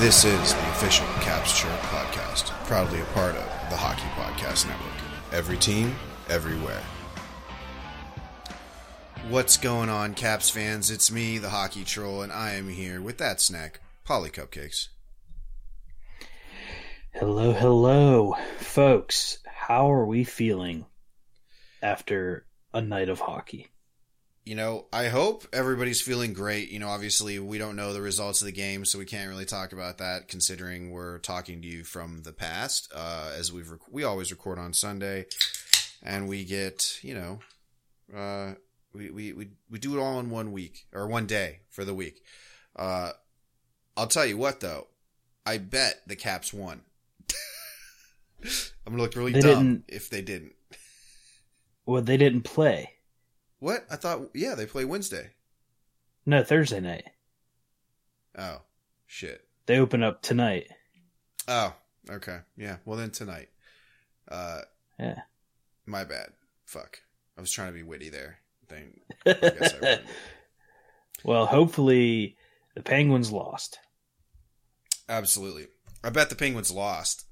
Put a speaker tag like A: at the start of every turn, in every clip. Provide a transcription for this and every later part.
A: This is the official Caps Chirp podcast, proudly a part of the Hockey Podcast Network. Every team, everywhere. What's going on, Caps fans? It's me, the Hockey Troll, and I am here with that snack, Paulie Cupcakes.
B: Hello, hello, folks. How are we feeling after a night of hockey?
A: You know, I hope everybody's feeling great. You know, obviously, we don't know the results of the game, so we can't really talk about that considering we're talking to you from the past. Uh, as we've rec- we always record on Sunday, and we get you know, uh, we, we we we do it all in one week or one day for the week. Uh, I'll tell you what though, I bet the Caps won. I'm gonna look really
B: They
A: dumb if they didn't.
B: Well, they didn't play.
A: What I thought? Yeah, they play Wednesday.
B: No, Thursday night.
A: Oh shit.
B: They open up tonight.
A: Oh, okay. Yeah. Well, then tonight. Uh,
B: Yeah.
A: my bad. Fuck. I was trying to be witty there. Thing. I guess I
B: well, hopefully the Penguins lost.
A: Absolutely. I bet the Penguins lost.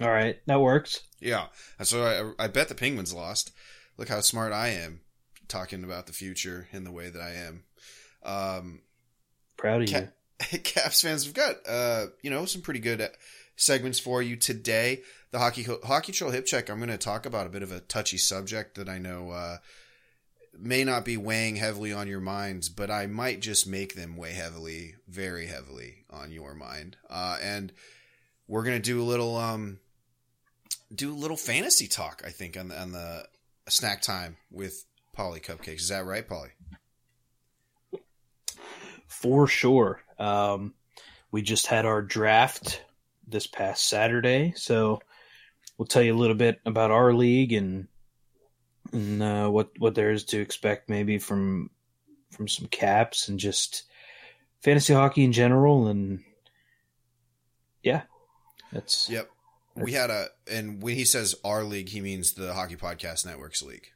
B: All right, that works.
A: Yeah. So I, I bet the Penguins lost. Look how smart I am talking about the future in the way that I am. Um,
B: Proud of you.
A: Caps fans, we've got uh, you know some pretty good uh, segments for you today. The hockey hockey troll hip check. I'm going to talk about a bit of a touchy subject that I know uh, may not be weighing heavily on your minds, but I might just make them weigh heavily, very heavily on your mind. Uh, and we're going to do a little um, do a little fantasy talk. I think on the on the snack time with Paulie Cupcakes. Is that right, Paulie?
B: For sure. Um, we just had our draft this past Saturday, so we'll tell you a little bit about our league and and uh, what what there is to expect maybe from from some caps and just fantasy hockey in general and yeah that's
A: Yep. We had a, and when he says our league, he means the Hockey Podcast Network's league.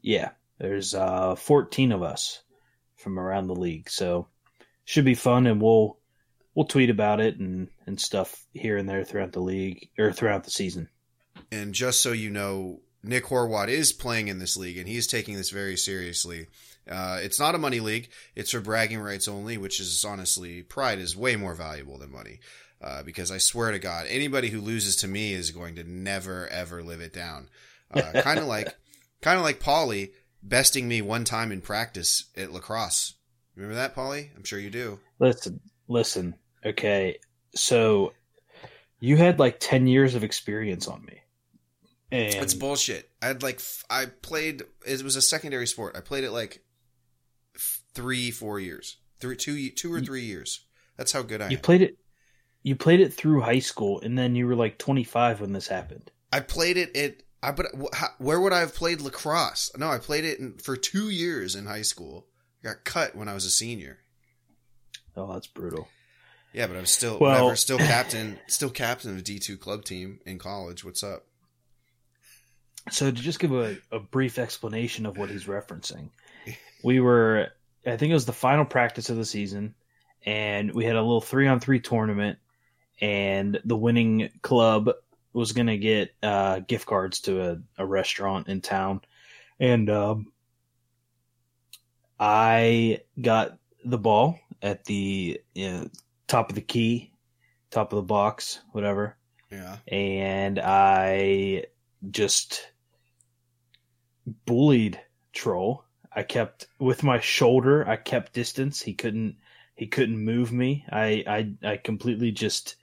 B: yeah there's uh 14 of us from around the league so should be fun and we'll we'll tweet about it and and stuff here and there throughout the league or throughout the season
A: And just so you know, Nick Horwat is playing in this league, and he's taking this very seriously. Uh, it's not a money league; it's for bragging rights only, which is honestly pride is way more valuable than money. Uh, because I swear to God, anybody who loses to me is going to never ever live it down. Uh, kind of like, kind of like Paulie besting me one time in practice at lacrosse. Remember that, Paulie? I'm sure you do.
B: listen listen okay so you had like 10 years of experience on me and
A: It's bullshit. I had like f- I played. It was a secondary sport. I played it like f- three, four years, three, two, two or three years. That's how good I am.
B: you
A: am.
B: played it you played it through high school and then you were like 25 when this happened
A: I played it at. I but how, where would I have played lacrosse? No, I played it in, for two years in high school. I got cut when I was a senior.
B: oh that's brutal
A: Yeah, but I was still
B: Well-
A: whatever, still captain, still captain of a D two club team in college. What's up?
B: so to just give a, a brief explanation of what he's referencing we were i think it was the final practice of the season and we had a little three on three tournament and the winning club was going to get uh, gift cards to a, a restaurant in town and um, i got the ball at the you know, top of the key top of the box whatever
A: Yeah,
B: and I just bullied Troll. I kept with my shoulder. I kept distance. He couldn't. He couldn't move me. I I I completely just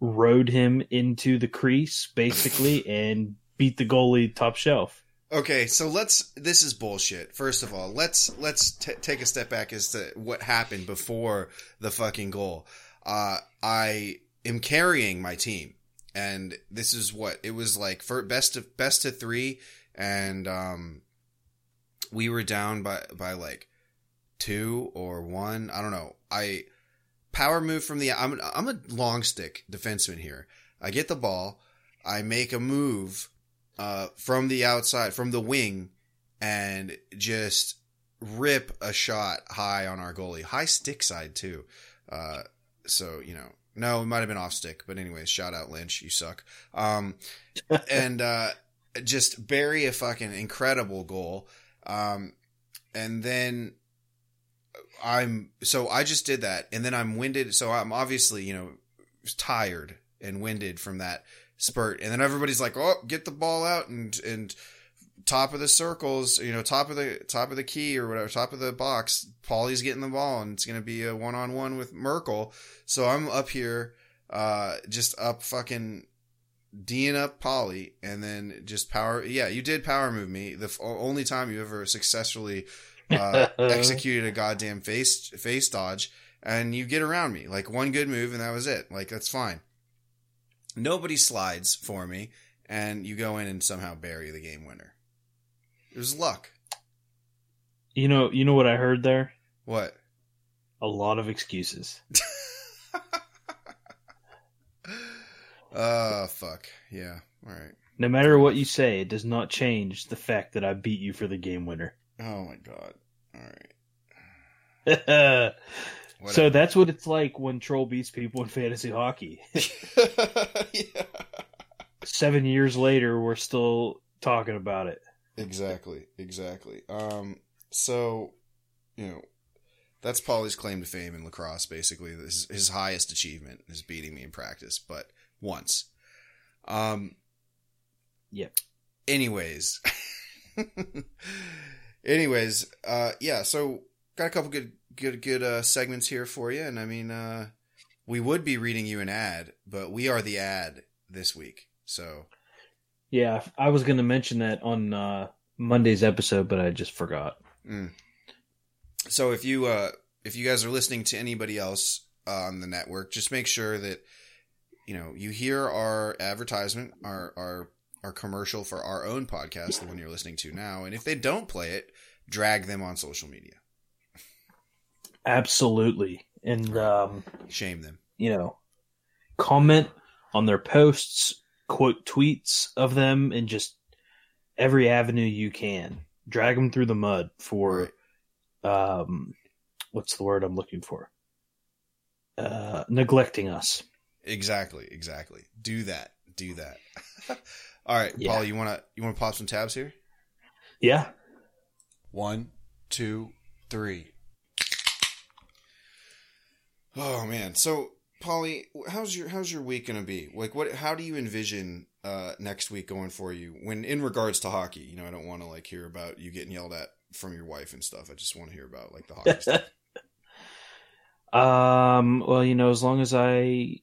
B: rode him into the crease basically and beat the goalie top shelf.
A: Okay, so let's. This is bullshit. First of all, let's let's t- take a step back as to what happened before the fucking goal. Uh, I am carrying my team, and this is what it was like for best of best of three, and um, we were down by by like two or one. I don't know. I power move from the. I'm I'm a long stick defenseman here. I get the ball. I make a move uh, from the outside, from the wing, and just rip a shot high on our goalie, high stick side too. Uh, so you know, no, it might have been off stick, but anyways, shout out Lynch, you suck. Um, and uh, just bury a fucking incredible goal. Um, and then I'm so I just did that, and then I'm winded. So I'm obviously you know tired and winded from that spurt, and then everybody's like, "Oh, get the ball out and and." top of the circles, you know, top of the top of the key or whatever, top of the box. Paulie's getting the ball, and it's going to be a one on one with Merkel. So I'm up here, uh, just up fucking D'ing up Paulie, and then just power. Yeah, you did power move me. The only time you ever successfully uh, executed a goddamn face face dodge, and you get around me like one good move, and that was it. Like that's fine. Nobody slides for me, and you go in and somehow bury the game winner. It was luck.
B: You know, you know what I heard there?
A: What?
B: A lot of excuses.
A: uh fuck. Yeah. All right.
B: No matter what you say, it does not change the fact that I beat you for the game winner.
A: Oh my god. All right.
B: so that's what it's like when Troll beats people in fantasy hockey. yeah. Seven years later, we're still talking about it.
A: Exactly, exactly. Um, so, you know, that's Paulie's claim to fame in lacrosse. Basically, his, his highest achievement is beating me in practice, but once. Um.
B: Yep.
A: Anyways. anyways, uh, yeah. So got a couple good, good, good uh, segments here for you, and I mean, uh, we would be reading you an ad, but we are the ad this week. So
B: yeah, I was going to mention that on uh, Monday's episode, but I just forgot.
A: Mm. So if you uh, if you guys are listening to anybody else on the network, just make sure that you know you hear our advertisement, our our our commercial for our own podcast, the one you're listening to now, and if they don't play it, drag them on social media.
B: Absolutely, and um,
A: shame them.
B: You know, comment on their posts quote tweets of them and just every avenue you can. Drag them through the mud for, right. um, what's the word I'm looking for? Uh, neglecting us.
A: Exactly, exactly. Do that. Do that. All right, yeah. Paul, you wanna you wanna pop some tabs here?
B: Yeah.
A: One, two, three. Oh man, so Paulie, how's your how's your week gonna be? Like, what? How do you envision uh, next week going for you? When in regards to hockey, you know, I don't want to like hear about you getting yelled at from your wife and stuff. I just want to hear about like the hockey stuff.
B: Um. Well, you know, as long as I,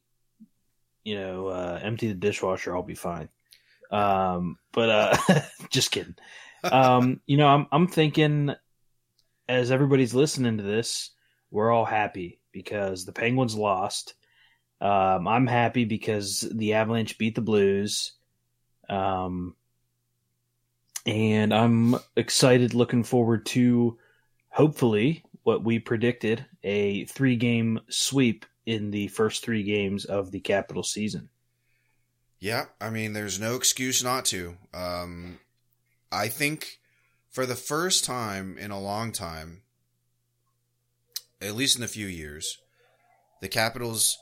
B: you know, uh, empty the dishwasher, I'll be fine. Um. But uh, just kidding. Um. You know, I'm I'm thinking, as everybody's listening to this, we're all happy because the Penguins lost um, I'm happy because the Avalanche beat the Blues. Um, and I'm excited, looking forward to hopefully what we predicted a three game sweep in the first three games of the Capital season.
A: Yeah, I mean, there's no excuse not to. Um, I think for the first time in a long time, at least in a few years, the Capitals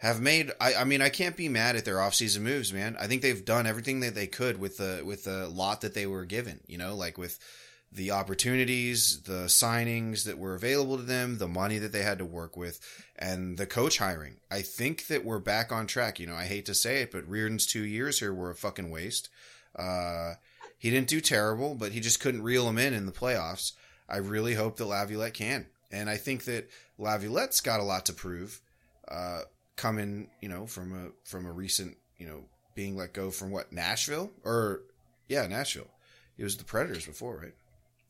A: have made I, I mean I can't be mad at their offseason moves, man. I think they've done everything that they could with the with the lot that they were given, you know, like with the opportunities, the signings that were available to them, the money that they had to work with, and the coach hiring. I think that we're back on track. You know, I hate to say it, but Reirden's two years here were a fucking waste. Uh, he didn't do terrible, but he just couldn't reel them in in the playoffs. I really hope that Laviolette can. And I think that Laviolette's got a lot to prove. Uh, coming, you know, from a from a recent, you know, being let go from what Nashville or yeah, Nashville. It was the Predators before, right?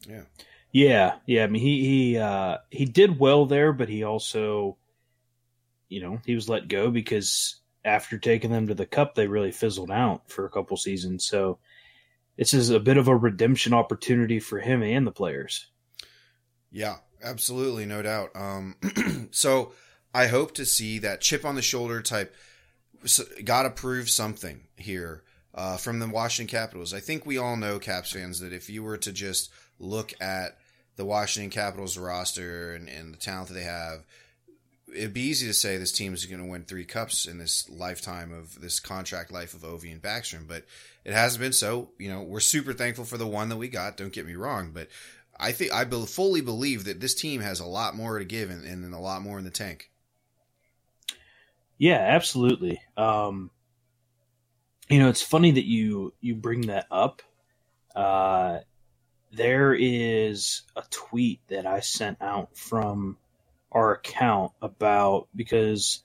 A: Yeah.
B: Yeah, yeah. I mean, he he uh, he did well there, but he also, you know, he was let go because after taking them to the Cup, they really fizzled out for a couple seasons. So this is a bit of a redemption opportunity for him and the players.
A: Yeah, absolutely, no doubt. Um, so I hope to see that chip on the shoulder type. Got to prove something here uh, from the Washington Capitals. I think we all know Caps fans that if you were to just look at the Washington Capitals roster and, and the talent that they have, it'd be easy to say this team is going to win three cups in this lifetime of this contract life of Ovi and Backstrom, but it hasn't been so. You know, we're super thankful for the one that we got. Don't get me wrong, but I think I be- fully believe that this team has a lot more to give and, and a lot more in the tank.
B: Yeah, absolutely. Um, you know, it's funny that you you bring that up. Uh, there is a tweet that I sent out from our account about because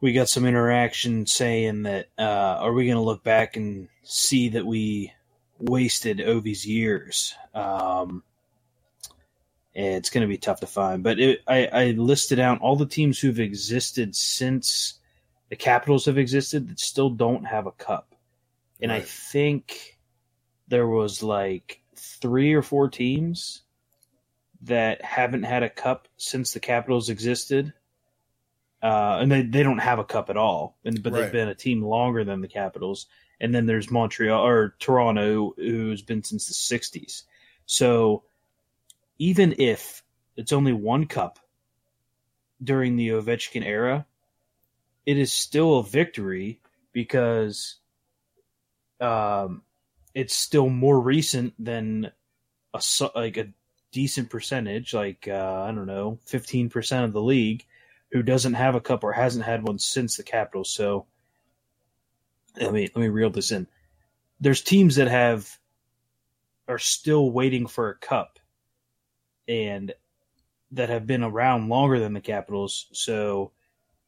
B: we got some interaction saying that uh, are we going to look back and see that we wasted Ovi's years? Um, it's going to be tough to find, but it, I, I listed out all the teams who've existed since the Capitals have existed that still don't have a cup, and right. I think there was like three or four teams that haven't had a cup since the Capitals existed. Uh, and they, they don't have a cup at all, and but right. they've been a team longer than the Capitals. And then there's Montreal or Toronto, who's been since the '60s. So even if it's only one cup during the Ovechkin era, it is still a victory because um, it's still more recent than a like a decent percentage, like uh, I don't know, fifteen percent of the league, who doesn't have a cup or hasn't had one since the Capitals. So let me let me reel this in. There's teams that have are still waiting for a cup, and that have been around longer than the Capitals. So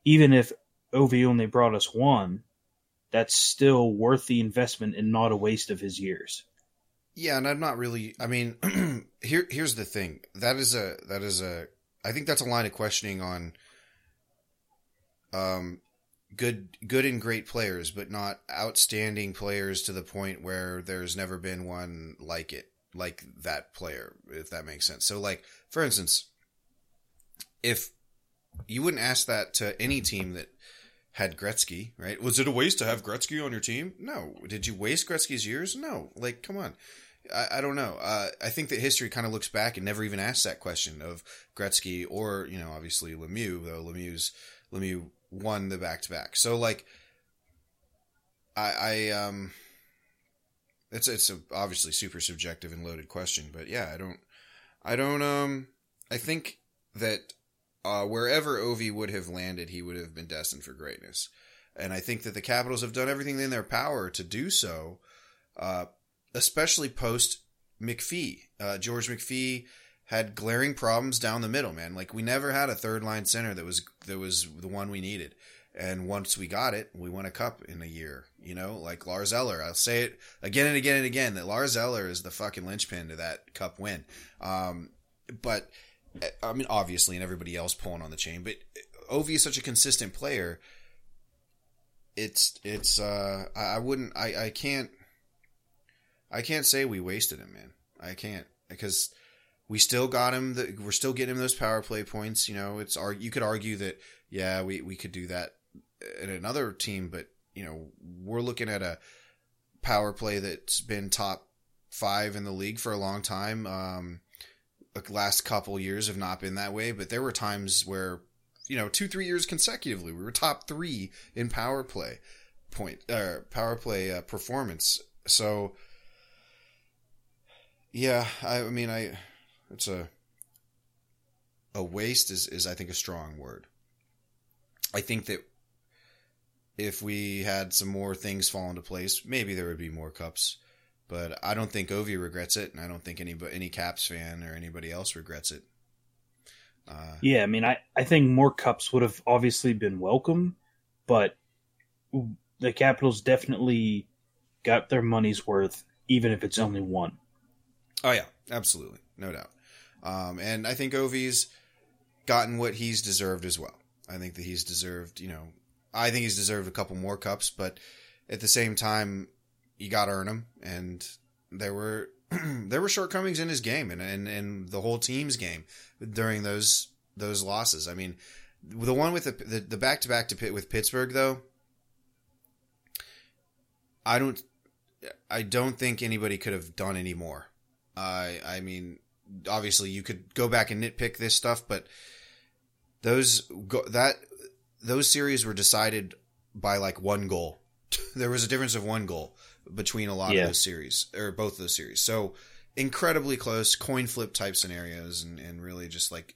B: even if Ovi only brought us one, that's still worth the investment and not a waste of his years.
A: Yeah, and I'm not really. I mean, here here's the thing. That is a that is a. I think that's a line of questioning on. Um, good good and great players, but not outstanding players to the point where there's never been one like it, like that player, if that makes sense. So, like for instance, if you wouldn't ask that to any team that had Gretzky, right? Was it a waste to have Gretzky on your team? No. Did you waste Gretzky's years? No. Like, come on. I, I don't know. Uh, I think that history kind of looks back and never even asks that question of Gretzky or, you know, obviously Lemieux, though Lemieux's, Lemieux won the back to back. So, like, I, I, um, it's, it's a obviously super subjective and loaded question, but yeah, I don't, I don't, um, I think that uh, wherever Ovi would have landed, he would have been destined for greatness. And I think that the Capitals have done everything in their power to do so, uh, especially post McPhee. Uh, George McPhee had glaring problems down the middle, man. Like we never had a third line center that was that was the one we needed. And once we got it, we won a cup in a year. You know, like Lars Eller. I'll say it again and again and again that Lars Eller is the fucking linchpin to that cup win. Um, but I mean, obviously, and everybody else pulling on the chain, but Ovi is such a consistent player. It's it's uh I, wouldn't I I can't I can't say we wasted him, man. I can't because we still got him. The, we're still getting him those power play points. You know, it's you could argue that yeah, we we could do that at another team, but you know, we're looking at a power play that's been top five in the league for a long time. Um, last couple years have not been that way, but there were times where, you know, two, three years consecutively, we were top three in power play point, uh, power play uh, performance. So, yeah, I, mean, I, it's a, a waste is, is I think a strong word. I think that if we had some more things fall into place, maybe there would be more cups. But I don't think Ovi regrets it, and I don't think any any Caps fan or anybody else regrets it.
B: Uh, yeah, I mean, I, I think more cups would have obviously been welcome, but the Capitals definitely got their money's worth, even if it's only one.
A: Oh yeah, absolutely, no doubt. Um, and I think Ovi's gotten what he's deserved as well. I think that he's deserved, you know, I think he's deserved a couple more cups, but at the same time, you got to earn them, and there were there were shortcomings in his game and, and and the whole team's game during those those losses. I mean, the one with the the back to back to pit with Pittsburgh though, I don't I don't think anybody could have done any more. I I mean obviously you could go back and nitpick this stuff, but those go, that those series were decided by like one goal. there was a difference of one goal between a lot
B: Yeah.
A: of those series or both of those series. So incredibly close coin flip type scenarios and, and really just like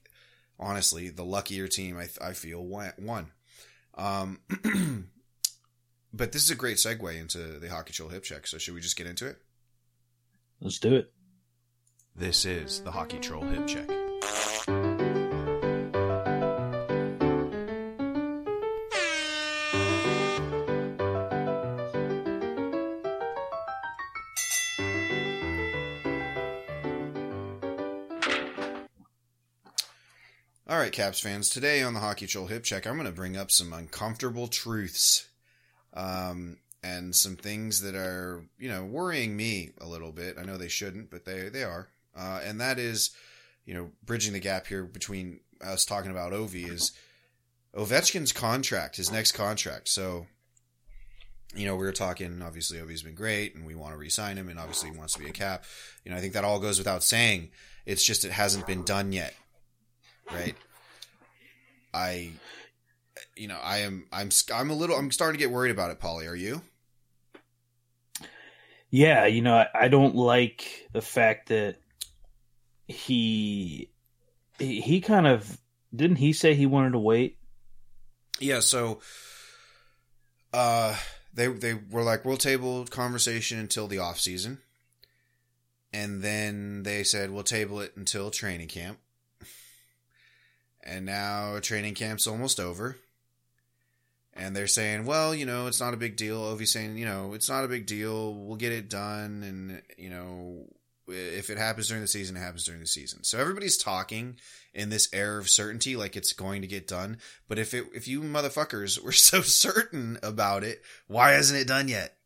A: honestly the luckier team I, I feel won. won. Um, but this is a great segue into the hockey chill hip check. So should we just get into it?
B: Let's do it.
A: This is the Hockey Troll Hip Check. All right, Caps fans. Today on the Hockey Troll Hip Check, I'm going to bring up some uncomfortable truths, um, and some things that are, you know, worrying me a little bit. I know they shouldn't, but they they are. Uh, and that is, you know, bridging the gap here between us talking about Ovi is Ovechkin's contract, his next contract. So, you know, we were talking. Obviously, Ovi's been great, and we want to re-sign him, and obviously he wants to be a cap. You know, I think that all goes without saying. It's just it hasn't been done yet right? I, you know, I am, I'm, I'm a little, I'm starting to get worried about it. Paulie, are you?
B: Yeah, you know, I, I don't like the fact that he he, kind of didn't he say he wanted to wait?
A: Yeah. So, uh, they they were like, we'll table conversation until the off season, and then they said we'll table it until training camp. And now training camp's almost over. And they're saying, well, you know, it's not a big deal. Ovi's saying, you know, it's not a big deal. We'll get it done. And, you know, if it happens during the season, it happens during the season. So everybody's talking in this air of certainty like it's going to get done. But if it, if you motherfuckers were so certain about it, why hasn't it done yet?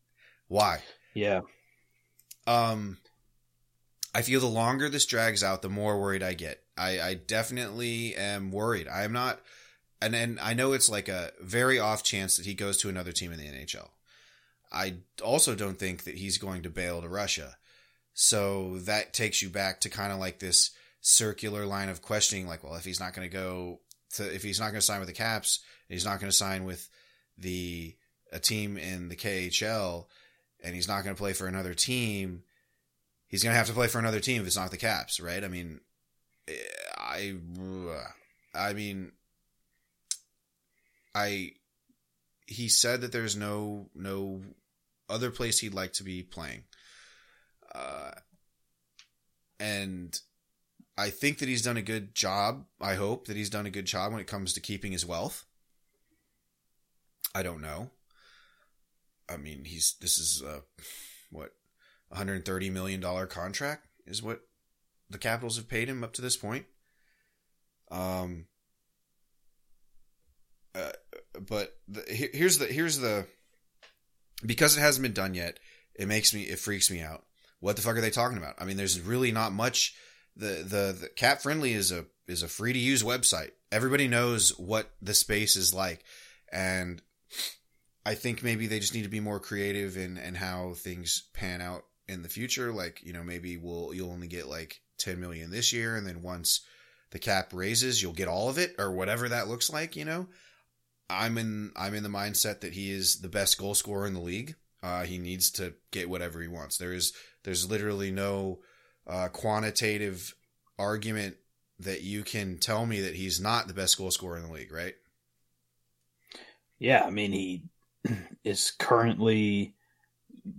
A: Why?
B: Yeah.
A: Um, I feel the longer this drags out, the more worried I get. I, I definitely am worried. I am not, and and I know it's like a very off chance that he goes to another team in the NHL. I also don't think that he's going to bail to Russia. So that takes you back to kind of like this circular line of questioning, like, well, if he's not going to go to, if he's not going to sign with the Caps, he's not going to sign with the a team in the KHL, and he's not going to play for another team. He's going to have to play for another team if it's not the Caps, right? I mean, eh, I, uh, I mean, I, he said that there's no no other place he'd like to be playing, uh, and I think that he's done a good job. I hope that he's done a good job when it comes to keeping his wealth. I don't know. I mean, he's this is a what 130 million dollar contract is what the Capitals have paid him up to this point. Um, uh, but the, here's the here's the because it hasn't been done yet. It makes me it freaks me out. What the fuck are they talking about? I mean, there's really not much. The the, the Cap Friendly is a is a free to use website. Everybody knows what the space is like, and I think maybe they just need to be more creative in and how things pan out in the future. Like you know, maybe we'll you'll only get like 10 million this year, and then once the cap raises, you'll get all of it or whatever that looks like. You know, I'm in I'm in the mindset that he is the best goal scorer in the league. Uh, he needs to get whatever he wants. There is there's literally no uh, quantitative argument that you can tell me that he's not the best goal scorer in the league, right?
B: Yeah, I mean he is currently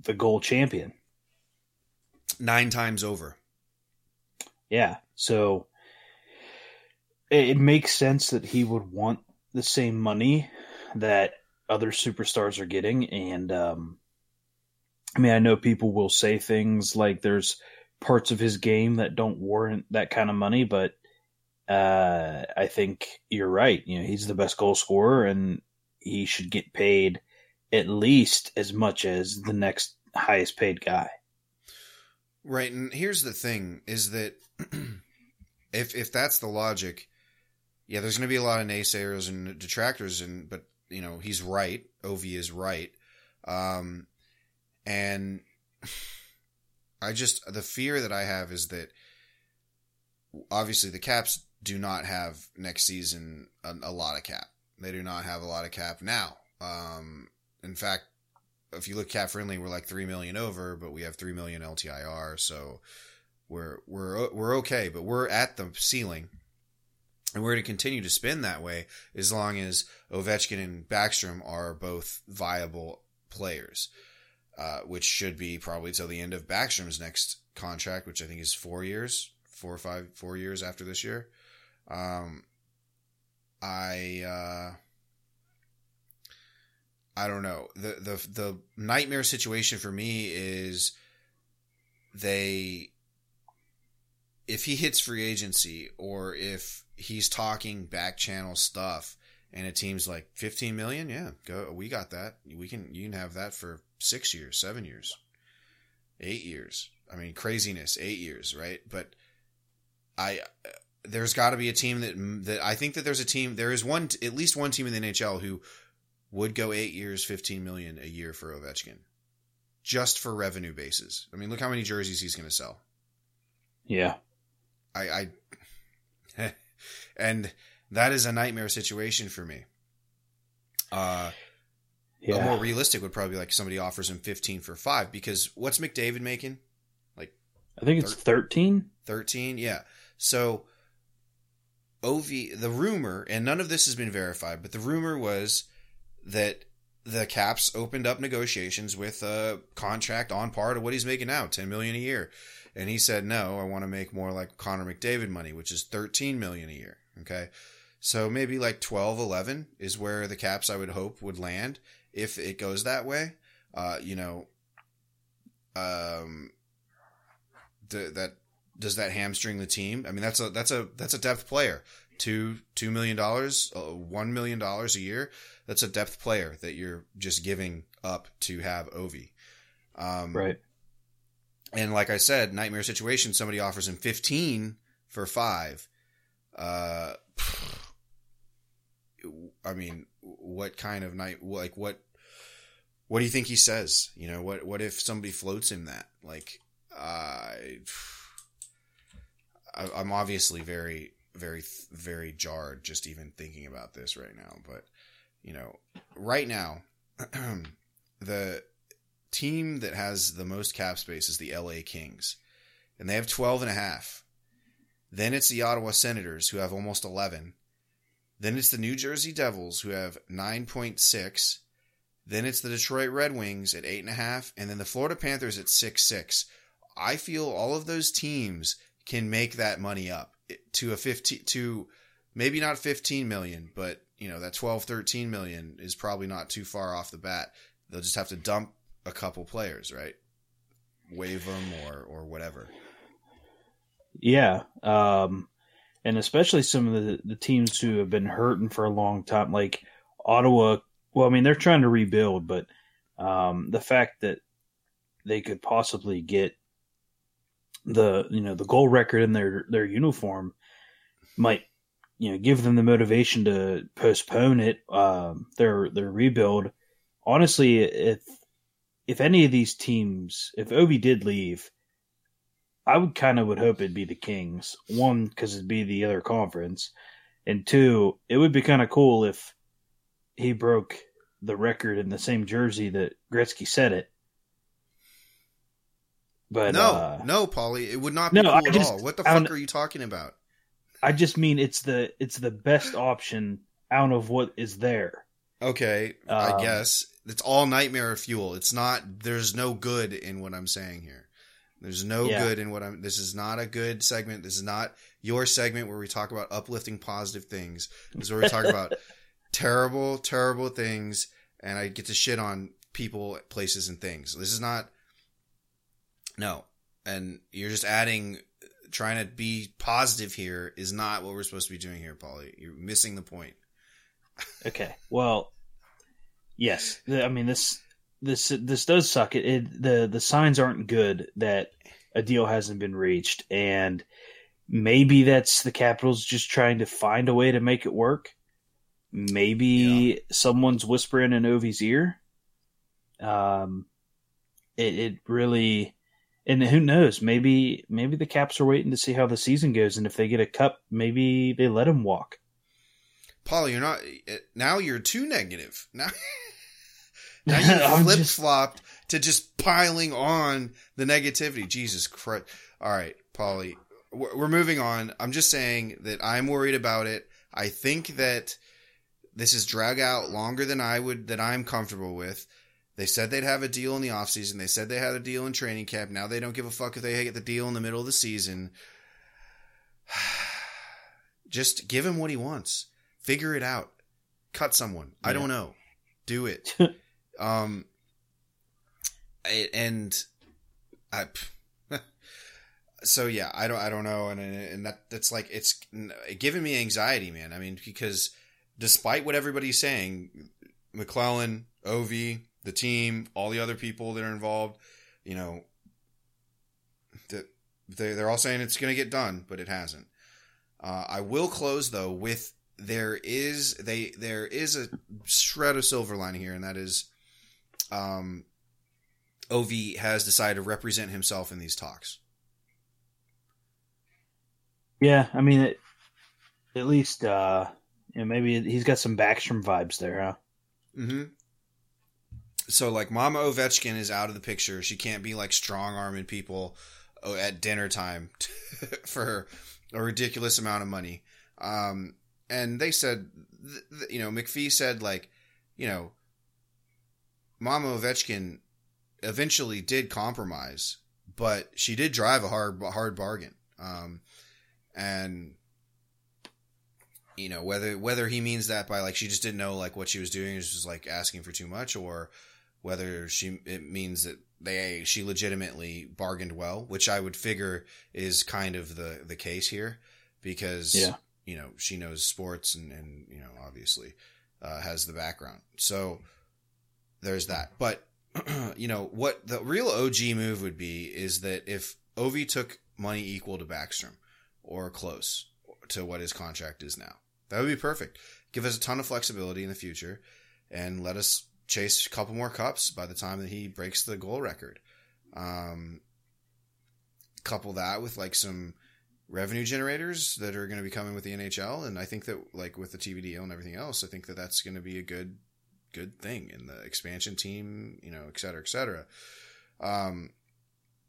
B: the goal champion.
A: Nine times over.
B: Yeah. So it, it makes sense that he would want the same money that other superstars are getting. And um, I mean, I know people will say things like there's parts of his game that don't warrant that kind of money, but uh, I think you're right. You know, he's the best goal scorer and he should get paid at least as much as the next highest paid guy.
A: Right, and here's the thing: is that if if that's the logic, yeah, there's going to be a lot of naysayers and detractors, and but you know he's right. Ovi is right, um, and I just the fear that I have is that obviously the Caps do not have next season a, a lot of cap. They do not have a lot of cap now. Um, in fact, if you look cap friendly, we're like three million over, but we have three million LTIR, so we're we're we're okay. But we're at the ceiling, and we're going to continue to spin that way as long as Ovechkin and Backstrom are both viable players, uh, which should be probably till the end of Backstrom's next contract, which I think is four years, four or five, four years after this year. Um, I. Uh, I don't know. The the the nightmare situation for me is they if he hits free agency or if he's talking back channel stuff and a team's like 15 million, yeah, go we got that. We can you can have that for 6 years, 7 years. 8 years. I mean craziness, 8 years, right? But I there's got to be a team that that I think that there's a team there is one at least one team in the NHL who would go eight years, fifteen million a year for Ovechkin, just for revenue bases I mean, look how many jerseys he's going to sell.
B: Yeah,
A: I, I, and that is a nightmare situation for me. Uh, yeah. A more realistic would probably be like somebody offers him fifteen for five because what's McDavid making? Like,
B: I think it's thirteen.
A: Thirteen, yeah. So. Ov the rumor, and none of this has been verified, but the rumor was that the Caps opened up negotiations with a contract on par to what he's making now, ten million a year. And he said, "No, I want to make more like Connor McDavid money, which is 13 million a year." Okay? So maybe like 12, 11 is where the Caps I would hope would land if it goes that way. Uh, you know, um th- that does that hamstring the team? I mean, that's a that's a that's a depth player. Two two million dollars, uh, one million dollars a year that's a depth player that you're just giving up to have Ovi.
B: Um, right.
A: And like I said, nightmare situation. Somebody offers him 15 for five. Uh, I mean, what kind of night? Like what? What do you think he says? You know, what? What if somebody floats him that? Like, I, I'm obviously very, very, very jarred just even thinking about this right now. But you know, right now, the team that has the most cap space is the LA Kings, and they have 12 and a half. Then it's the Ottawa Senators, who have almost 11. Then it's the New Jersey Devils, who have 9.6. Then it's the Detroit Red Wings at 8.5. And then the Florida Panthers at 6 6. I feel all of those teams can make that money up to a 15, to maybe not 15 million, but you know that 12 13 million is probably not too far off the bat they'll just have to dump a couple players right waive them or or whatever
B: yeah um and especially some of the the teams who have been hurting for a long time like ottawa well i mean they're trying to rebuild but um the fact that they could possibly get the you know the goal record in their their uniform might you know give them the motivation to postpone it um, their their rebuild. Honestly, if if any of these teams, if Ovi did leave, I would kind of would hope it'd be the Kings. One, because it'd be the other conference, and two, it would be kind of cool if he broke the record in the same jersey that Gretzky set it.
A: But no, uh, no, Paulie, it would not be no, cool just, at all. What the fuck are you talking about?
B: I just mean it's the it's the best option out of what is there.
A: Okay, um, I guess it's all nightmare fuel. It's not. There's no good in what I'm saying here. There's no yeah. good in what I'm. This is not a good segment. This is not your segment where we talk about uplifting, positive things. This is where we talk about terrible, terrible things, and I get to shit on people, places, and things. This is not. No, and you're just adding trying to be positive here is not what we're supposed to be doing here, Paulie. You're missing the point.
B: okay. Well, yes. I mean this this this does suck. It, it, the the signs aren't good that a deal hasn't been reached, and maybe that's the Capitals just trying to find a way to make it work. Maybe yeah. someone's whispering in Ovi's ear. Um, it, it really and who knows? Maybe maybe the Caps are waiting to see how the season goes, and if they get a cup, maybe they let him walk.
A: Paul, you're not now. You're too negative now. Now you flip flopped to just piling on the negativity. Jesus Christ! All right, Paulie, we're moving on. I'm just saying that I'm worried about it. I think that this is drag out longer than I would that I'm comfortable with. They said they'd have a deal in the offseason. They said they had a deal in training camp. Now they don't give a fuck if they get the deal in the middle of the season. Just give him what he wants. Figure it out. Cut someone. Yeah. I don't know. Do it. um and I so yeah, I don't I don't know and and that that's like it's giving me anxiety, man. I mean, because despite what everybody's saying, MacLellan, Ovi, the team, all the other people that are involved, you know, that they, they're all saying it's going to get done, but it hasn't. Uh, I will close though with there is they there is a shred of silver lining here, and that is, um, Ovi has decided to represent himself in these talks.
B: Yeah, I mean, it, at least uh, you know, maybe he's got some Backstrom vibes there, huh?
A: Mm-hmm. So like Mama Ovechkin is out of the picture. She can't be like strong arming people oh, at dinner time for a ridiculous amount of money. Um, and they said, you know, McPhee said like, you know, Mama Ovechkin eventually did compromise, but she did drive a hard hard bargain. Um, and you know whether whether he means that by like she just didn't know like what she was doing, she was like asking for too much, or whether she it means that they she legitimately bargained well, which I would figure is kind of the the case here because yeah. you know she knows sports and and you know obviously uh, has the background. So there's that. But you know what the real OG move would be is that if Ovi took money equal to Backstrom or close to what his contract is now, that would be perfect. Give us a ton of flexibility in the future and let us chase a couple more cups by the time that he breaks the goal record. Um, couple that with like some revenue generators that are going to be coming with the NHL, and I think that like with the TV deal and everything else, I think that that's going to be a good good thing in the expansion team, you know, et cetera, et cetera. Um,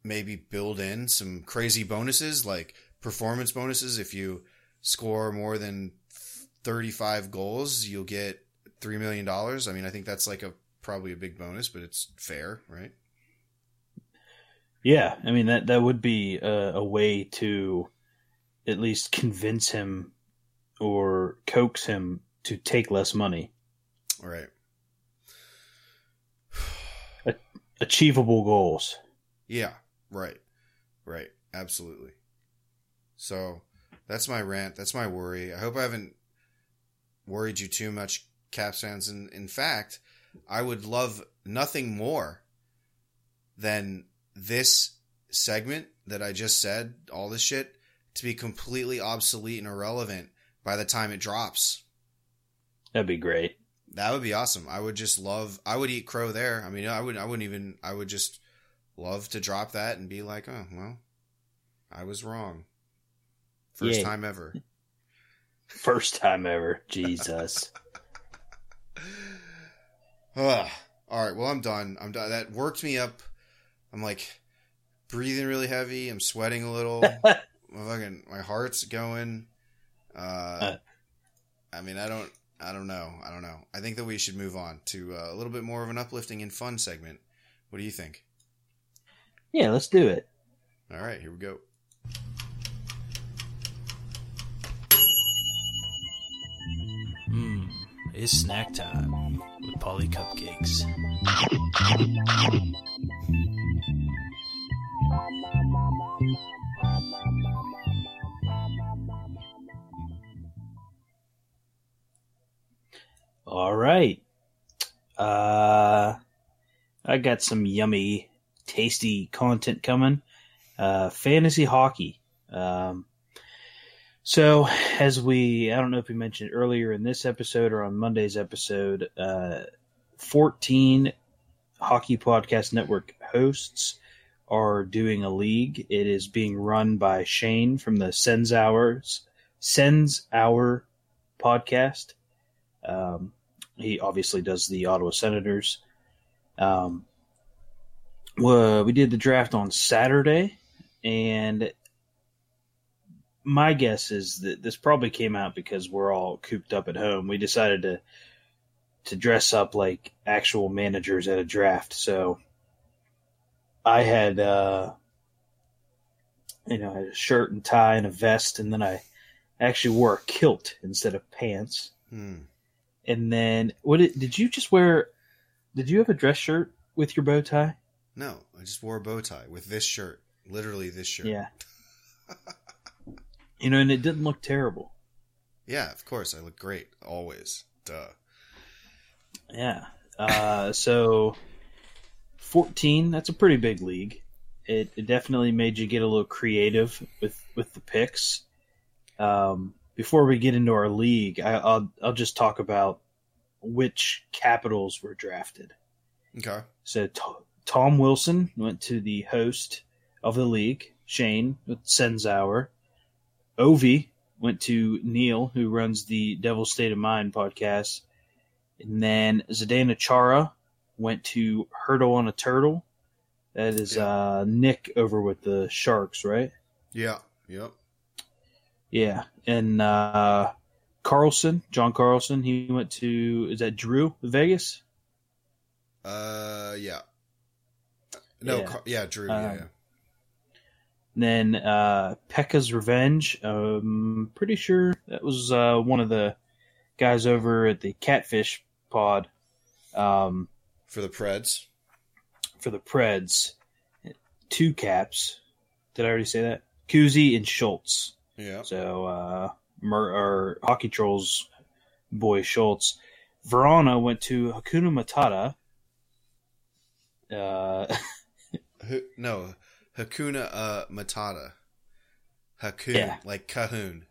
A: maybe build in some crazy bonuses like performance bonuses. If you score more than 35 goals, you'll get three million dollars. I mean, I think that's like a probably a big bonus, but it's fair, right?
B: Yeah, I mean that that would be a, a way to at least convince him or coax him to take less money.
A: Right.
B: A- achievable goals.
A: Yeah. Right. Right. Absolutely. So that's my rant. That's my worry. I hope I haven't worried you too much, Caps fans. And in fact, I would love nothing more than this segment that I just said, all this shit, to be completely obsolete and irrelevant by the time it drops.
B: That'd be great.
A: That would be awesome. I would just love. I would eat crow there. I mean, I would. I wouldn't even. I would just love to drop that and be like, oh well, I was wrong. First Yay. time ever.
B: First time ever. Jesus.
A: Ugh. All right. Well, I'm done. I'm done. That worked me up. I'm like breathing really heavy. I'm sweating a little. my fucking my heart's going. Uh, I mean, I don't. I don't know. I don't know. I think that we should move on to uh, a little bit more of an uplifting and fun segment. What do you think?
B: Yeah, let's do it.
A: All right, here we go.
B: Mmm, it's snack time with Paulie Cupcakes. All right. Uh, I got some yummy, tasty content coming. Uh, fantasy hockey. Um, so, as we, I don't know if we mentioned earlier in this episode or on Monday's episode, uh, 14 Hockey Podcast Network hosts are doing a league. It is being run by Shane from the Sens Hours Sens Hour podcast. Um, he obviously does the Ottawa Senators. Um, well, we did the draft on Saturday, and my guess is that this probably came out because we're all cooped up at home. We decided to to dress up like actual managers at a draft. So I had uh you know, I had a shirt and tie and a vest and then I actually wore a kilt instead of pants.
A: Hmm.
B: And then what did, did you just wear did you have a dress shirt with your bow tie?
A: No, I just wore a bow tie with this shirt. Literally this shirt.
B: Yeah. you know, and it didn't look terrible.
A: Yeah, of course. I look great. Always. Duh.
B: Yeah. Uh, so 14, that's a pretty big league. It, it definitely made you get a little creative with, with the picks. Um, before we get into our league, I, I'll, I'll just talk about which capitals were drafted.
A: Okay.
B: So T- Tom Wilson went to the host of the league, Shane with Sens Hour. Ovi went to Neil, who runs the Devil State of Mind podcast. And then Zdeno Chara went to Hurdle on a Turtle. That is
A: Yeah.
B: uh, Nick over with the Sharks, right?
A: Yeah. Yep.
B: Yeah. And uh, Carlson, John Carlson, he went to, is that Drew, Vegas?
A: Uh, yeah. No,
B: Yeah.
A: Car- yeah, Drew. yeah,
B: Um,
A: yeah.
B: And then uh, Pekka's Revenge. Um, pretty sure that was uh, one of the guys over at the Catfish Pod um,
A: For the Preds.
B: for the Preds. Two caps. Did I already say that? Kuzi and Schultz.
A: Yeah.
B: So uh, Mer- or Hockey Trolls boy Schultz. Vrana went to Hakuna Matata. Uh,
A: no, Hakuna uh, Matata. Hakun,
B: Yeah.
A: like Cahoon.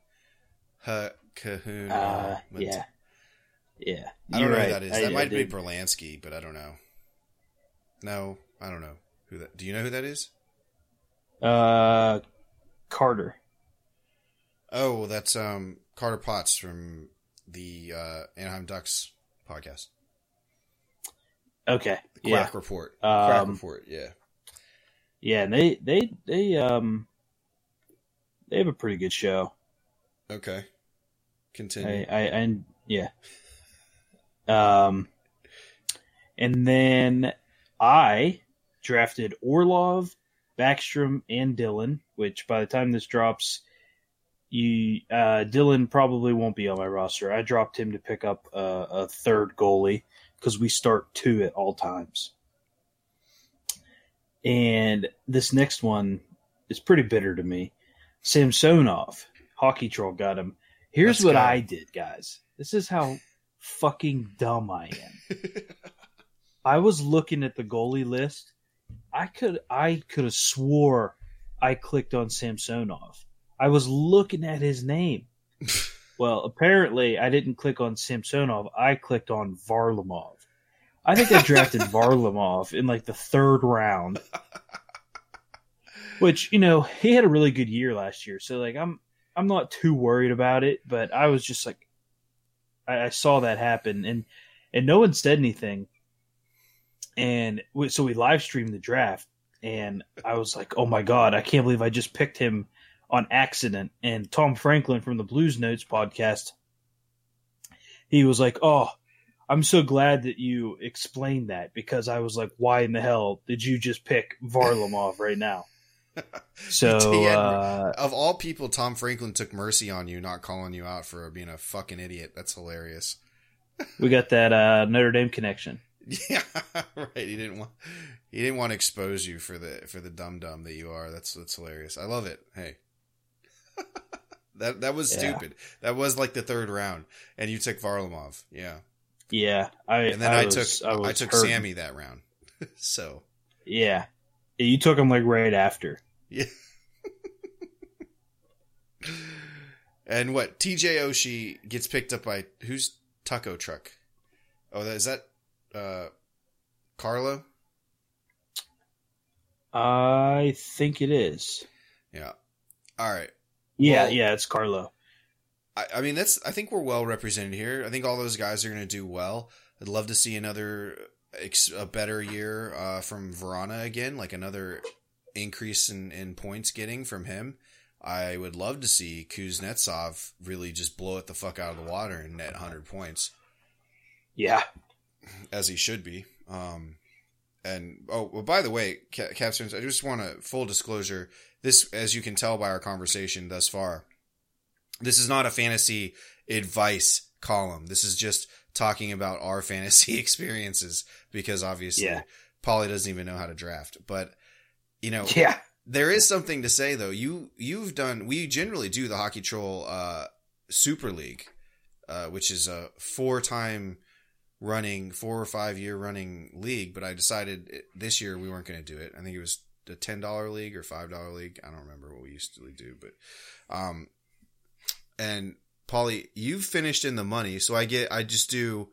A: Ha Cahoon.
B: uh, yeah, yeah.
A: I don't know
B: right.
A: who that is.
B: I-
A: that
B: I
A: might be
B: did.
A: Berlansky, but I don't know. No, I don't know who that. Do you know who that is?
B: Uh, Carter.
A: Oh, that's um Carter Potts from the uh, Anaheim Ducks podcast,
B: Okay.
A: the
B: Yeah.
A: Quack Report. Quack
B: Um,
A: Report. Yeah.
B: Yeah, and they they they um they have a pretty good show.
A: Okay.
B: I
A: Continue.
B: I and yeah. Um and then I drafted Orlov, Backstrom, and Dillon, which by the time this drops, you uh Dillon probably won't be on my roster. I dropped him to pick up a, a third goalie because we start two at all times. And this next one is pretty bitter to me. Samsonov, hockey troll got him. Here's what. I did, guys. This is how fucking dumb I am. I was looking at the goalie list. I could I could have swore I clicked on Samsonov. I was looking at his name. well, apparently I didn't click on Samsonov. I clicked on Varlamov. I think I drafted Varlamov in like the third round. Which, you know, he had a really good year last year. So like I'm I'm not too worried about it, but I was just like I, I saw that happen and and no one said anything. And we, so we live streamed the draft and I was like, "Oh my god, I can't believe I just picked him on accident." And Tom Franklin from the Blues Notes podcast he was like, "Oh, I'm so glad that you explained that because I was like, why in the hell did you just pick Varlamov right now?" So
A: had-
B: uh,
A: of all people, Tom Franklin took mercy on you, not calling you out for being a fucking idiot. That's hilarious.
B: we got that uh, Notre Dame connection.
A: Yeah, right. He didn't want he didn't want to expose you for the for the dum dum that you are. That's that's hilarious. I love it. Hey. that that was
B: Yeah.
A: stupid. That was like the third round, and you took Varlamov. Yeah,
B: Yeah, I
A: and then I,
B: was-
A: took I,
B: was
A: took
B: hurting.
A: Sammy that round. so
B: Yeah, you took him like right after.
A: yeah. and what TJ Oshie gets picked up by who's Taco Truck? Oh, that is that uh Carlo?
B: I think it is.
A: Yeah. All right.
B: Yeah,
A: Well-
B: yeah, it's Carlo.
A: I, I mean, that's. I think we're well represented here. I think all those guys are going to do well. I'd love to see another a better year uh, from Vrana again, like another increase in, in points getting from him. I would love to see Kuznetsov really just blow it the fuck out of the water and net 100 points,
B: Yeah.
A: as he should be. Um, and oh, well, by the way, Ca- Capstones, I just want to full disclosure. This, as you can tell by our conversation thus far, this is not a fantasy advice column. This is just talking about our fantasy experiences because obviously
B: Yeah.
A: Paulie doesn't even know how to draft. But you know,
B: Yeah.
A: there is something to say though. You you've done. We generally do the Hockey Troll uh, Super League, uh, which is a four time running, four or five year running league. But I decided it- this year we weren't going to do it. I think it was a ten dollar league or five dollar league. I don't remember what we used to do, but um, and Paulie, you've finished in the money, so I get I just do.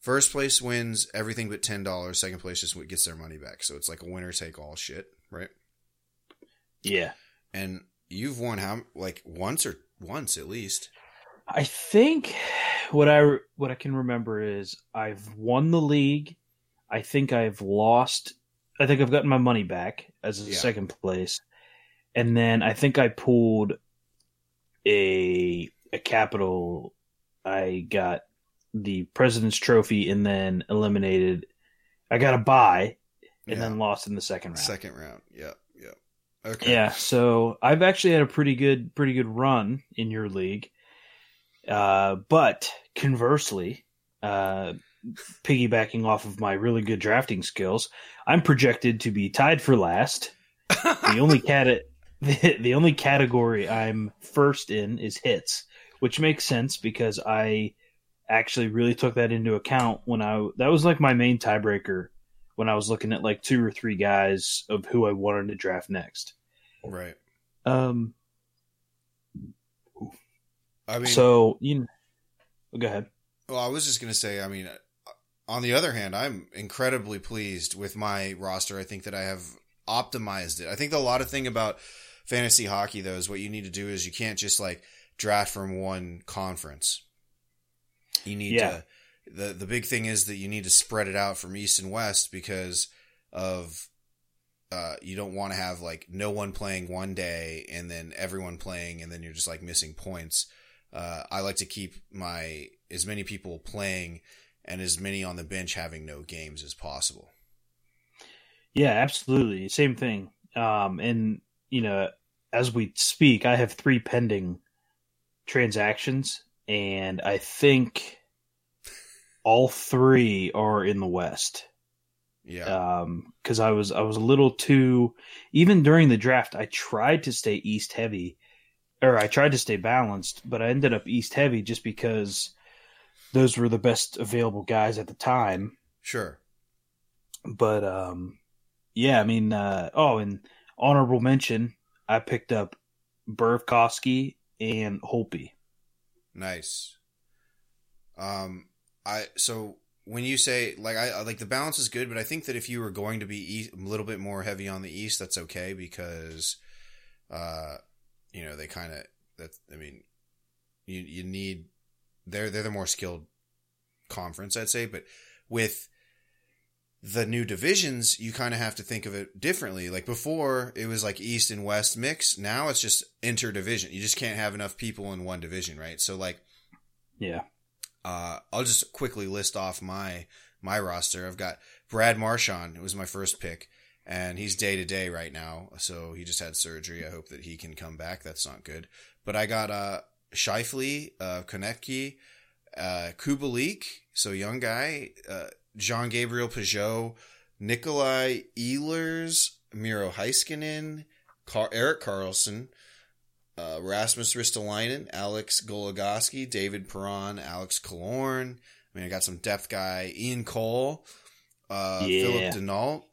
A: First place wins everything but ten dollars. Second place just gets their money back. So it's like a winner take all shit, right?
B: Yeah.
A: And you've won how like once or once at least.
B: I think what I what I can remember is I've won the league. I think I've lost. I think I've gotten my money back as a
A: Yeah.
B: second place, and then I think I pulled a a capital. I got the President's Trophy and then eliminated. I got a buy and
A: Yeah.
B: then lost in the second round.
A: Second round. Yep. Yep. Okay.
B: Yeah, so I've actually had a pretty good pretty good run in your league. Uh, but conversely, uh, piggybacking off of my really good drafting skills, I'm projected to be tied for last. The only cat the, the only category I'm first in is hits, which makes sense because I actually really took that into account when I that was like my main tiebreaker when I was looking at like two or three guys of who I wanted to draft next.
A: right.
B: Um.
A: I mean,
B: so you, know, go ahead.
A: well, I was just gonna say. I mean, on the other hand, I'm incredibly pleased with my roster. I think that I have optimized it. I think the, a lot of thing about fantasy hockey though is what you need to do is you can't just like draft from one conference. You need
B: Yeah.
A: to the the big thing is that you need to spread it out from east and west because of uh, you don't want to have like no one playing one day and then everyone playing and then you're just like missing points. Uh, I like to keep my as many people playing and as many on the bench having no games as possible.
B: Yeah, absolutely. Same thing. Um, and you know, as we speak, I have three pending transactions, and I think all three are in the West.
A: Yeah,
B: Um, because I was I was a little too even during the draft. I tried to stay East heavy, or I tried to stay balanced, but I ended up East heavy just because those were the best available guys at the time.
A: sure.
B: But um, yeah, I mean, uh, oh, and honorable mention, I picked up Burakovsky and Holpe.
A: Nice. Um, I so when you say like I I- like the balance is good, but I think that if you were going to be a little bit more heavy on the east, that's okay because, uh, you know they kind of that. I mean, you you need they're they're the more skilled conference, I'd say, but with the new divisions, you kind of have to think of it differently. Like before, it was like East and West mix. Now it's just interdivision. You just can't have enough people in one division, right? So like
B: Yeah,
A: uh, I'll just quickly list off my my roster. I've got Brad Marchand, It was my first pick, and he's day to day right now. So he just had surgery. I hope that he can come back. That's not good. But I got uh Scheifele, uh Konecki, uh Kubalik, so young guy, uh Jean Gabriel Pageau, Nikolai Ehlers, Miro Heiskanen, Car- Erik Karlsson, uh, Rasmus Ristolainen, Alex Goligoski, David Perron, Alex Killorn. I mean, I got some depth guy, Ian Cole, uh,
B: Yeah.
A: Philippe Danault,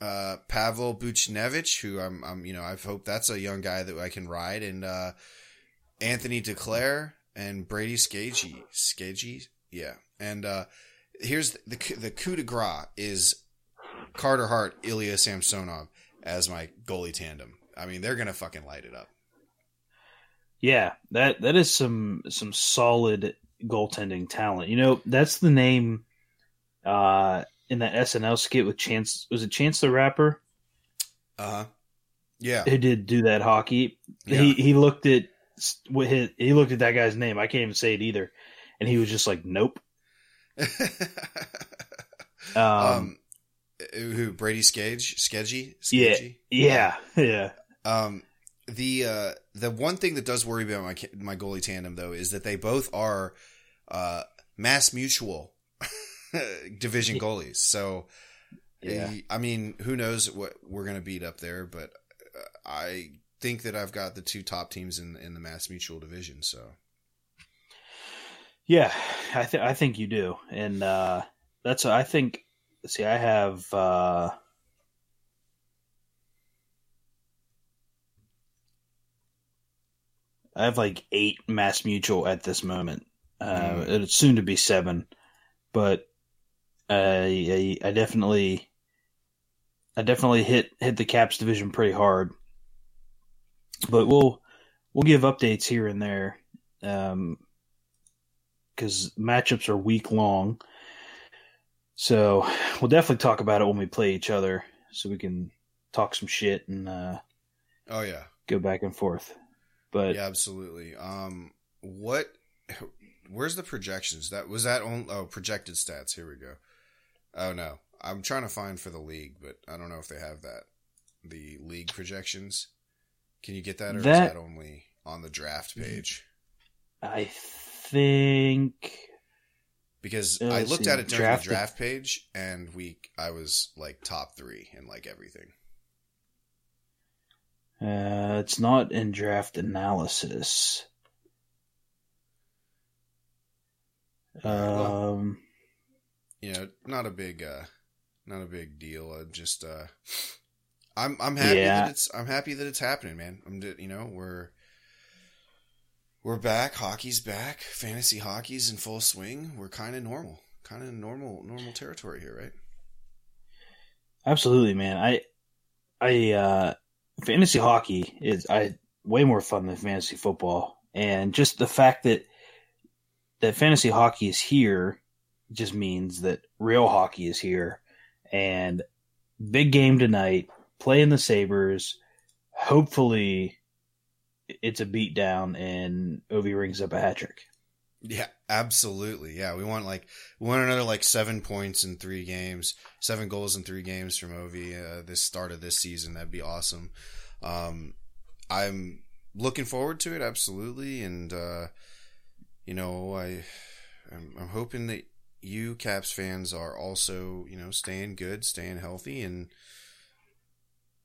A: uh, Pavel Buchnevich, who I'm, I'm, you know, I've hope that's a young guy that I can ride, and uh, Anthony Duclair and Brady Skagey, Skagey, yeah. And uh, here's the the coup de grace is Carter Hart, Ilya Samsonov. as my goalie tandem. I mean, they're gonna fucking light it up.
B: Yeah, that that is some some solid goaltending talent. You know, that's the name uh in that SNL skit with Chance was it Chance the Rapper?
A: Uh huh. Yeah.
B: Who did do that hockey.
A: Yeah.
B: He he looked at what his, he looked at that guy's name. I can't even say it either. And he was just like, Nope. Um,
A: um, who Brady Skage Skeggy
B: Yeah.
A: Skeggy?
B: yeah, yeah.
A: Um, the uh, the one thing that does worry me about my my goalie tandem though is that they both are uh, Mass Mutual division goalies. So,
B: Yeah.
A: I mean, who knows what we're gonna beat up there? But uh, I think that I've got the two top teams in in the Mass Mutual division. So,
B: Yeah, I think I think you do, and uh, that's I think. See, I have uh, I have like eight Mass Mutual at this moment. Uh,
A: Mm.
B: It's soon to be seven, but I, I I definitely I definitely hit hit the Caps division pretty hard. But we'll we'll give updates here and there. Um, because matchups are week long. So we'll definitely talk about it when we play each other, so we can talk some shit and uh,
A: oh yeah,
B: go back and forth. But
A: yeah, absolutely. Um, what? Where's the projections? That was that on? Oh, projected stats. Here we go. Oh no, I'm trying to find for the league, but I don't know if they have that. The league projections. Can you get that, or
B: That-
A: is that only on the draft page?
B: I think
A: Because
B: Uh,
A: I looked
B: see,
A: at it during
B: draft-
A: the draft page, and we I was like top three in like everything.
B: uh, it's not in draft analysis.
A: Well,
B: Um,
A: you know, not a big, uh, not a big deal. I just, uh, I'm, I'm happy
B: Yeah.
A: that it's, I'm happy that it's happening, man. I'm, you know, we're, we're back. Hockey's back. Fantasy hockey's in full swing. We're kind of normal, kind of normal, normal territory here, right?
B: absolutely, man. I, I, uh, fantasy hockey is I way more fun than fantasy football, and just the fact that that fantasy hockey is here just means that real hockey is here, and big game tonight. Playing the Sabres. Hopefully, it's a beatdown, and Ovi rings up a hat trick.
A: Yeah, absolutely. Yeah, we want like we want another like seven points in three games, seven goals in three games from Ovi. Uh, this start of this season, that'd be awesome. Um, I'm looking forward to it, absolutely, and uh, you know, I I'm, I'm hoping that you Caps fans are also you know staying good, staying healthy, and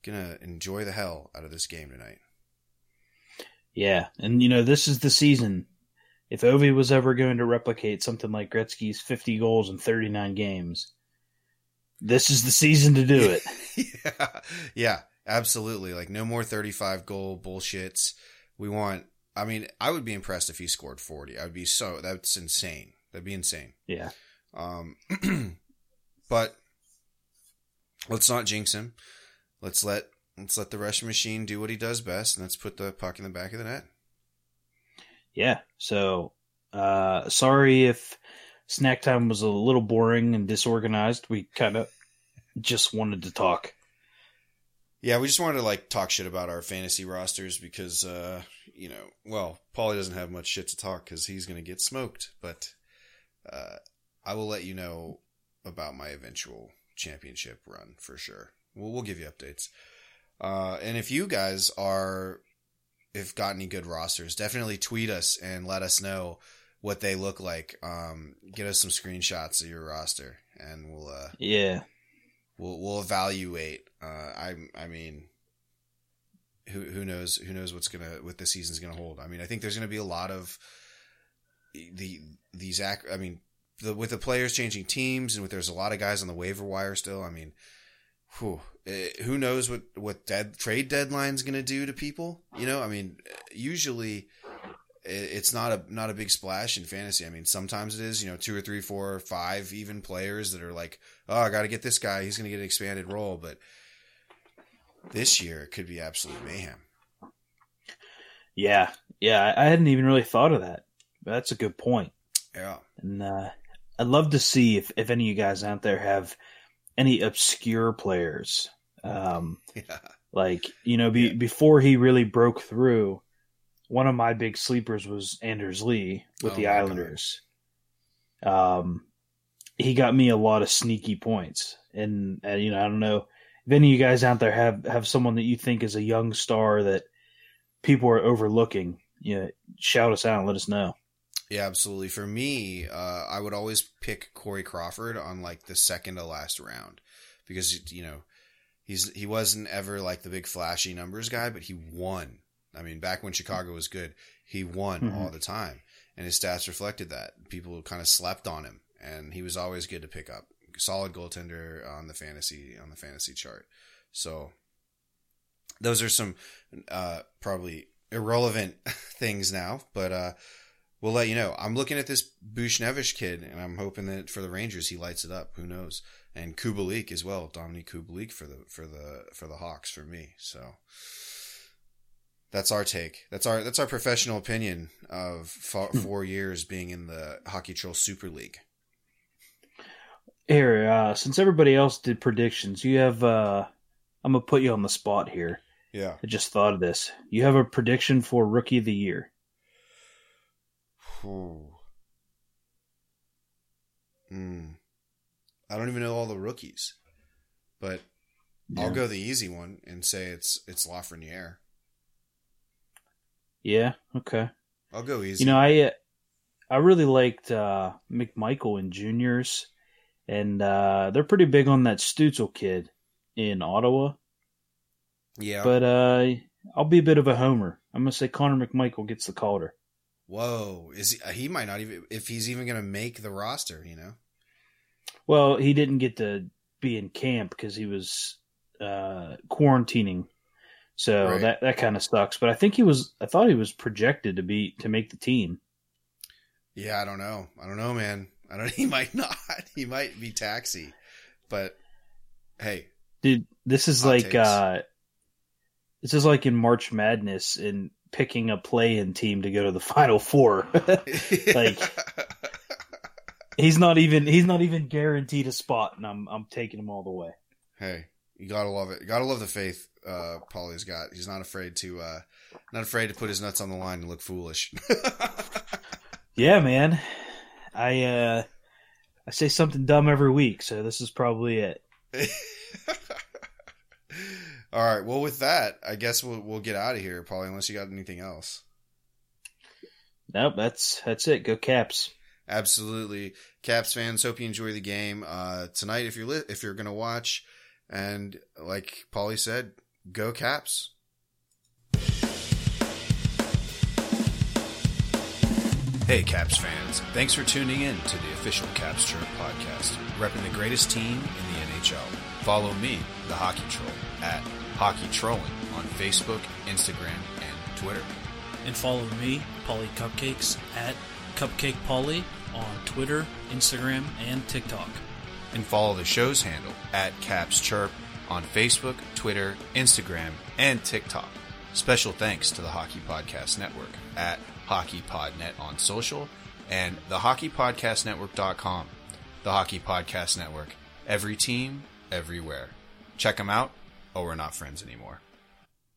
A: gonna enjoy the hell out of this game tonight.
B: Yeah, and you know this is the season. If Ovi was ever going to replicate something like Gretzky's 50 goals in 39 games, this is the season to do it.
A: yeah, yeah, absolutely. Like no more thirty-five goal bullshits. We want. I mean, I would be impressed if he scored forty. I would be so. That's insane. That'd be insane.
B: yeah,
A: Um, but let's not jinx him. Let's let let's let the Russian machine do what he does best, and let's put the puck in the back of the net.
B: yeah. So, uh, sorry if snack time was a little boring and disorganized. We kind of just wanted to talk.
A: Yeah, we just wanted to like talk shit about our fantasy rosters because, uh, you know, well, Paulie doesn't have much shit to talk because he's going to get smoked. But uh, I will let you know about my eventual championship run for sure. We'll, we'll give you updates. Uh, and if you guys are, if got any good rosters, definitely tweet us and let us know what they look like. Um, get us some screenshots of your roster, and we'll uh,
B: Yeah,
A: we'll we'll evaluate. Uh, I I mean, who who knows who knows what's gonna what the season's gonna hold. I mean, I think there's gonna be a lot of the these ac- I mean, the with the players changing teams and with there's a lot of guys on the waiver wire still. I mean, whew, eh, who knows what what dead trade deadline's gonna do to people? You know, I mean, usually it- it's not a not a big splash in fantasy. I mean, sometimes it is. You know, two or three, four, or five even players that are like, oh, I got to get this guy. He's going to get an expanded role. But this year it could be absolute mayhem.
B: Yeah, yeah, I hadn't even really thought of that. That's a good point.
A: Yeah,
B: and uh, I'd love to see if if any of you guys out there have any obscure players. Um,
A: yeah,
B: like you know, be, yeah. before he really broke through, one of my big sleepers was Anders Lee with oh the Islanders. God. Um, he got me a lot of sneaky points, and, and you know, I don't know if any of you guys out there have have someone that you think is a young star that people are overlooking. You know, shout us out and let us know.
A: Yeah, absolutely. For me, uh, I would always pick Corey Crawford on like the second to last round because you know he's he wasn't ever like the big flashy numbers guy, but he won. I mean, back when Chicago was good, he won mm-hmm. all the time, and his stats reflected that. People kind of slept on him, and he was always good to pick up. Solid goaltender on the fantasy on the fantasy chart. So those are some uh, probably irrelevant things now, but uh, we'll let you know. I'm looking at this Buchnevich kid, and I'm hoping that for the Rangers he lights it up. Who knows? And Kubalik as well, Dominik Kubalik for the for the for the Hawks for me. So that's our take. That's our that's our professional opinion of four, hmm. four years being in the Hockey Troll Super League.
B: Here, uh, since everybody else did predictions, you have. Uh, I'm gonna put you on the spot here.
A: Yeah,
B: I just thought of this. You have a prediction for Rookie of the Year.
A: Hmm. I don't even know all the rookies, but yeah. I'll go the easy one and say it's it's Lafreniere.
B: Yeah. Okay.
A: I'll go easy.
B: You know, I uh, I really liked uh, McMichael in juniors, and uh, they're pretty big on that Stutzle kid in Ottawa.
A: Yeah.
B: But uh, I'll be a bit of a homer. I'm gonna say Connor McMichael gets the Calder.
A: Whoa, is he, he might not even if he's even gonna make the roster. You know.
B: Well, he didn't get to be in camp because he was uh, quarantining, so right. that that kind of sucks. But I think he was. I thought he was projected to be to make the team.
A: Yeah, I don't know. I don't know, man. I don't. He might not. He might be taxi, but hey,
B: dude, this is like takes. uh this is like in March Madness and picking a play-in team to go to the Final Four. like he's not even he's not even guaranteed a spot, and I'm I'm taking him all the way.
A: Hey, you gotta love it. You gotta love the faith uh, Paulie's got. He's not afraid to uh, not afraid to put his nuts on the line and look foolish.
B: yeah, man. I uh, I say something dumb every week, so this is probably it.
A: All right. Well, with that, I guess we'll we'll get out of here, Paulie. Unless you got anything else.
B: Nope. That's that's it. Go Caps.
A: Absolutely, Caps fans. Hope you enjoy the game uh, tonight. If you're li- if you're gonna watch, and like Paulie said, go Caps. Hey, Caps fans. Thanks for tuning in to the official Caps Chirp podcast, repping the greatest team in the NHL. Follow me, the Hockey Troll, at Hockey Trolling on Facebook, Instagram, and Twitter.
C: And follow me, Paulie Cupcakes, at Cupcake Paulie on Twitter, Instagram, and TikTok.
A: And follow the show's handle at Caps Chirp on Facebook, Twitter, Instagram, and TikTok. Special thanks to the Hockey Podcast Network at HockeyPodNet on social and the HockeyPodcastNetwork.com. The Hockey Podcast Network. Every team, everywhere. Check them out Oh, we're not friends anymore.